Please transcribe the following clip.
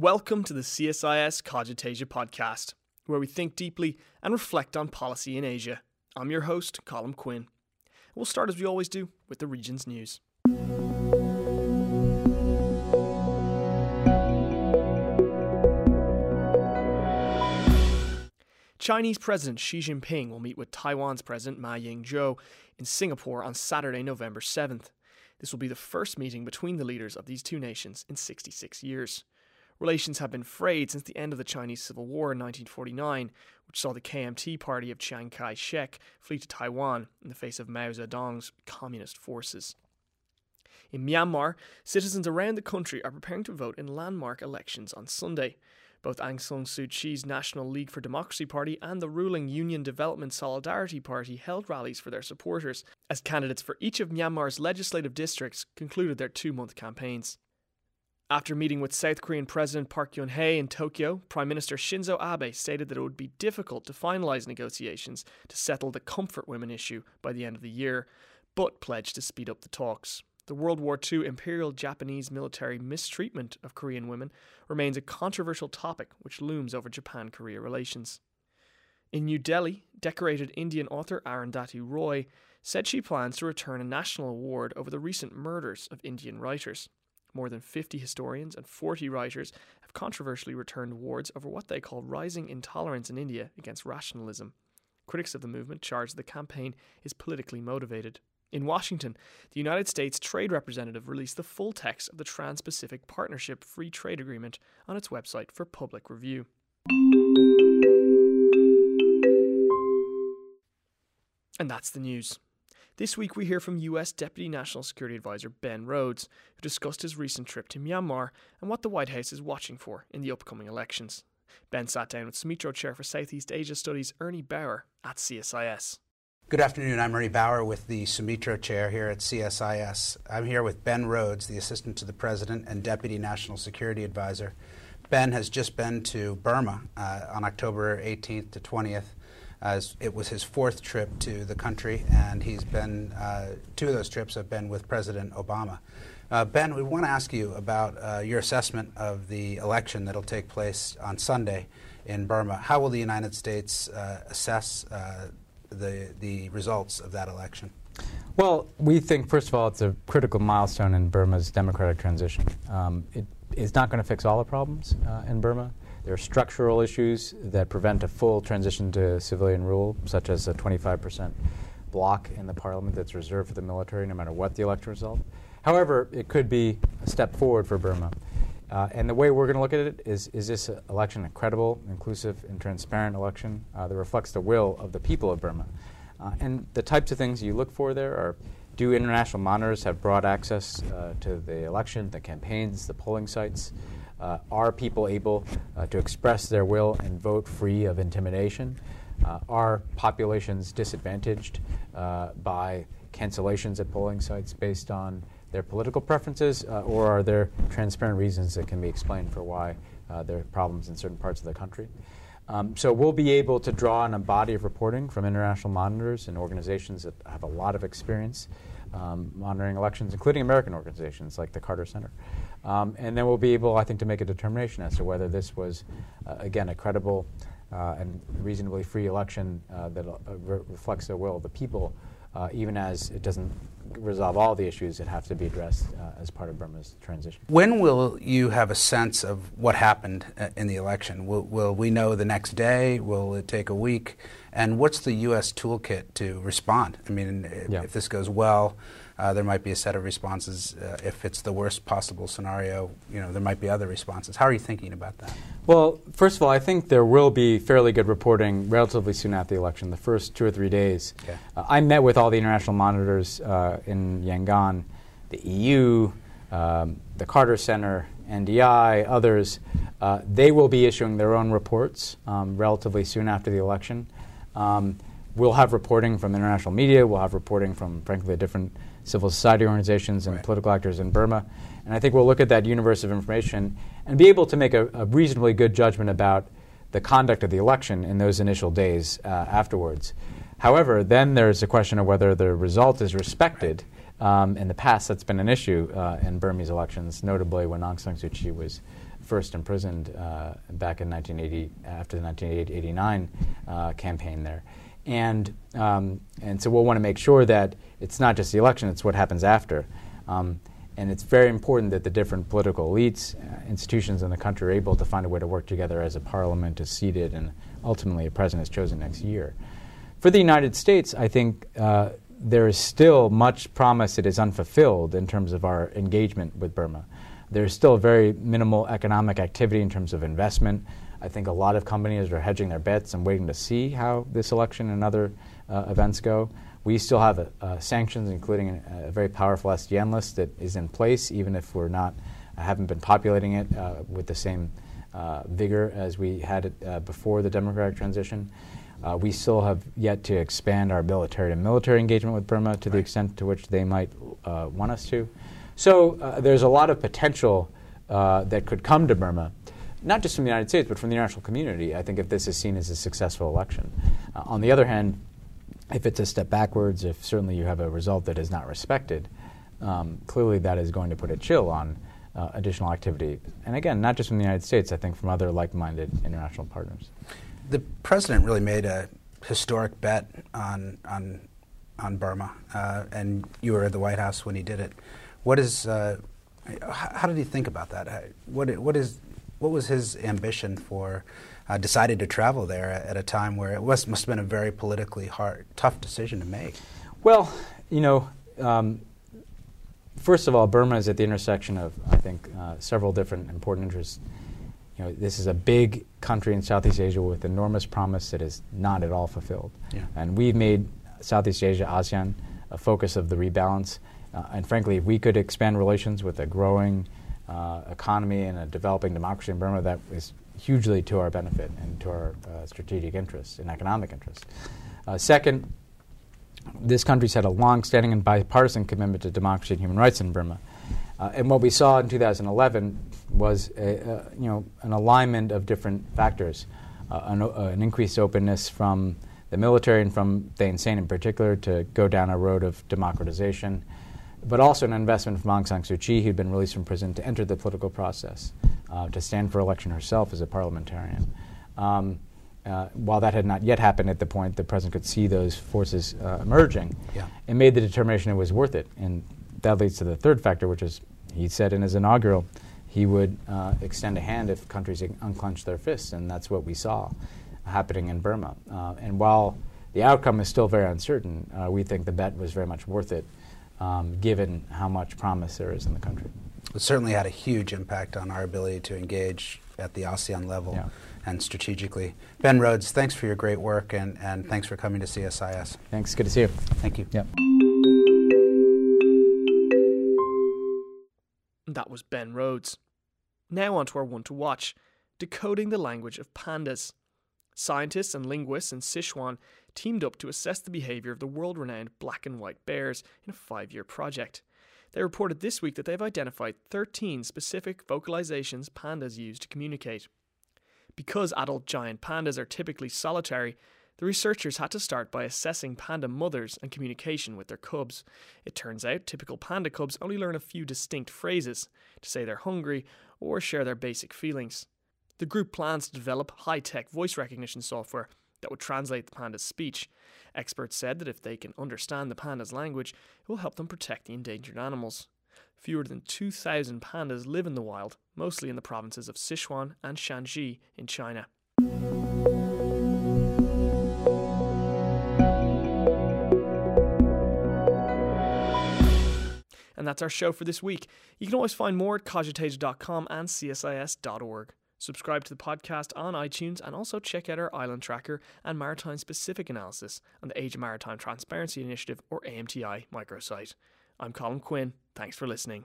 Welcome to the CSIS Cogitasia podcast, where we think deeply and reflect on policy in Asia. I'm your host, Colm Quinn. We'll start as we always do with the region's news. Chinese President Xi Jinping will meet with Taiwan's President Ma Ying-jeou in Singapore on Saturday, November 7th. This will be the first meeting between the leaders of these two nations in 66 years. Relations have been frayed since the end of the Chinese Civil War in 1949, which saw the KMT party of Chiang Kai shek flee to Taiwan in the face of Mao Zedong's communist forces. In Myanmar, citizens around the country are preparing to vote in landmark elections on Sunday. Both Aung San Suu Kyi's National League for Democracy Party and the ruling Union Development Solidarity Party held rallies for their supporters as candidates for each of Myanmar's legislative districts concluded their two month campaigns. After meeting with South Korean President Park Geun hye in Tokyo, Prime Minister Shinzo Abe stated that it would be difficult to finalise negotiations to settle the comfort women issue by the end of the year, but pledged to speed up the talks. The World War II Imperial Japanese military mistreatment of Korean women remains a controversial topic which looms over Japan Korea relations. In New Delhi, decorated Indian author Arundhati Roy said she plans to return a national award over the recent murders of Indian writers. More than 50 historians and 40 writers have controversially returned awards over what they call rising intolerance in India against rationalism. Critics of the movement charge the campaign is politically motivated. In Washington, the United States Trade Representative released the full text of the Trans Pacific Partnership Free Trade Agreement on its website for public review. And that's the news. This week, we hear from US Deputy National Security Advisor Ben Rhodes, who discussed his recent trip to Myanmar and what the White House is watching for in the upcoming elections. Ben sat down with Sumitro Chair for Southeast Asia Studies, Ernie Bower, at CSIS. Good afternoon. I'm Ernie Bower with the Sumitro Chair here at CSIS. I'm here with Ben Rhodes, the Assistant to the President and Deputy National Security Advisor. Ben has just been to Burma uh, on October 18th to 20th. As it was his fourth trip to the country, and he's been, uh, two of those trips have been with President Obama. Uh, ben, we want to ask you about uh, your assessment of the election that will take place on Sunday in Burma. How will the United States uh, assess uh, the, the results of that election? Well, we think, first of all, it's a critical milestone in Burma's democratic transition. Um, it is not going to fix all the problems uh, in Burma. There are structural issues that prevent a full transition to civilian rule, such as a 25% block in the parliament that's reserved for the military, no matter what the election result. However, it could be a step forward for Burma. Uh, and the way we're going to look at it is is this election a credible, inclusive, and transparent election uh, that reflects the will of the people of Burma? Uh, and the types of things you look for there are do international monitors have broad access uh, to the election, the campaigns, the polling sites? Uh, are people able uh, to express their will and vote free of intimidation? Uh, are populations disadvantaged uh, by cancellations at polling sites based on their political preferences, uh, or are there transparent reasons that can be explained for why uh, there are problems in certain parts of the country? Um, so we'll be able to draw on a body of reporting from international monitors and organizations that have a lot of experience um, monitoring elections, including American organizations like the Carter Center. Um, and then we'll be able, I think, to make a determination as to whether this was, uh, again, a credible uh, and reasonably free election uh, that uh, re- reflects the will of the people, uh, even as it doesn't resolve all the issues that have to be addressed uh, as part of Burma's transition. When will you have a sense of what happened in the election? Will, will we know the next day? Will it take a week? And what's the U.S. toolkit to respond? I mean, yeah. if this goes well, uh, there might be a set of responses. Uh, if it's the worst possible scenario, you know, there might be other responses. How are you thinking about that? Well, first of all, I think there will be fairly good reporting relatively soon after the election, the first two or three days. Okay. Uh, I met with all the international monitors uh, in Yangon, the EU, um, the Carter Center, NDI, others. Uh, they will be issuing their own reports um, relatively soon after the election. Um, we'll have reporting from international media. We'll have reporting from, frankly, different civil society organizations and right. political actors in Burma. And I think we'll look at that universe of information and be able to make a, a reasonably good judgment about the conduct of the election in those initial days uh, afterwards. However, then there's a question of whether the result is respected. Um, in the past, that's been an issue uh, in Burmese elections, notably when Aung San Suu Kyi was first imprisoned uh, back in 1980 after the 1989 uh, campaign there. And, um, and so we'll want to make sure that it's not just the election, it's what happens after. Um, and it's very important that the different political elites, uh, institutions in the country are able to find a way to work together as a parliament is seated and ultimately a president is chosen next year. For the United States, I think uh, there is still much promise that is unfulfilled in terms of our engagement with Burma. There's still very minimal economic activity in terms of investment. I think a lot of companies are hedging their bets and waiting to see how this election and other uh, events go. We still have uh, sanctions, including a, a, very powerful SDN list that is in place, even if we're not uh, haven't been populating it uh, with the same uh, vigor as we had it before the democratic transition. We still have yet to expand our military to military engagement with Burma to right. the extent to which they might want us to. So there's a lot of potential that could come to Burma not just from the United States, but from the international community, I think if this is seen as a successful election. Uh, on the other hand, if it's a step backwards, if certainly you have a result that is not respected, um, clearly that is going to put a chill on uh, additional activity. And again, not just from the United States, I think from other like minded international partners. The president really made a historic bet on, on, on Burma, uh, and you were at the White House when he did it. What is, uh, how did he think about that? What, what, is, what was his ambition for uh, decided to travel there at a time where it was, must have been a very politically hard, tough decision to make. Well, you know, um, first of all, Burma is at the intersection of, I think, uh, several different important interests. You know, this is a big country in Southeast Asia with enormous promise that is not at all fulfilled. Yeah. And we've made Southeast Asia, ASEAN, a focus of the rebalance. Uh, and frankly, if we could expand relations with a growing uh, economy and a developing democracy in Burma, that is hugely to our benefit and to our uh, strategic interests and economic interests. Uh, second, this country's had a long-standing and bipartisan commitment to democracy and human rights in Burma. Uh, and what we saw in 2011 was a, you know, an alignment of different factors, uh, an, uh, an, increased openness from the military and from Thein Sein in particular to go down a road of democratization, but also an investment from Aung San Suu Kyi, who'd been released from prison, to enter the political process uh, to stand for election herself as a parliamentarian. Um, uh, while that had not yet happened at the point the president could see those forces uh, emerging, yeah. and made the determination it was worth it. And that leads to the third factor, which is he said in his inaugural he would uh, extend a hand if countries unclenched their fists, and that's what we saw happening in Burma. Uh, and while the outcome is still very uncertain, uh, we think the bet was very much worth it, um, given how much promise there is in the country it certainly had a huge impact on our ability to engage at the ASEAN level yeah. and strategically. Ben Rhodes, thanks for your great work and, and thanks for coming to CSIS. Thanks. Good to see you. Thank you. Yep. That was Ben Rhodes. Now on to our one to watch decoding the language of pandas. Scientists and linguists in Sichuan teamed up to assess the behaviour of the world renowned black and white bears in a five year project. They reported this week that they've identified 13 specific vocalizations pandas use to communicate. Because adult giant pandas are typically solitary, the researchers had to start by assessing panda mothers and communication with their cubs. It turns out typical panda cubs only learn a few distinct phrases to say they're hungry or share their basic feelings. The group plans to develop high tech voice recognition software that would translate the panda's speech. Experts said that if they can understand the panda's language, it will help them protect the endangered animals. Fewer than 2,000 pandas live in the wild, mostly in the provinces of Sichuan and Shaanxi in China. And that's our show for this week. You can always find more at cogitasia.com and csis.org. Subscribe to the podcast on iTunes and also check out our island tracker and maritime specific analysis on the Asia Maritime Transparency Initiative or AMTI microsite. I'm Colm Quinn. Thanks for listening.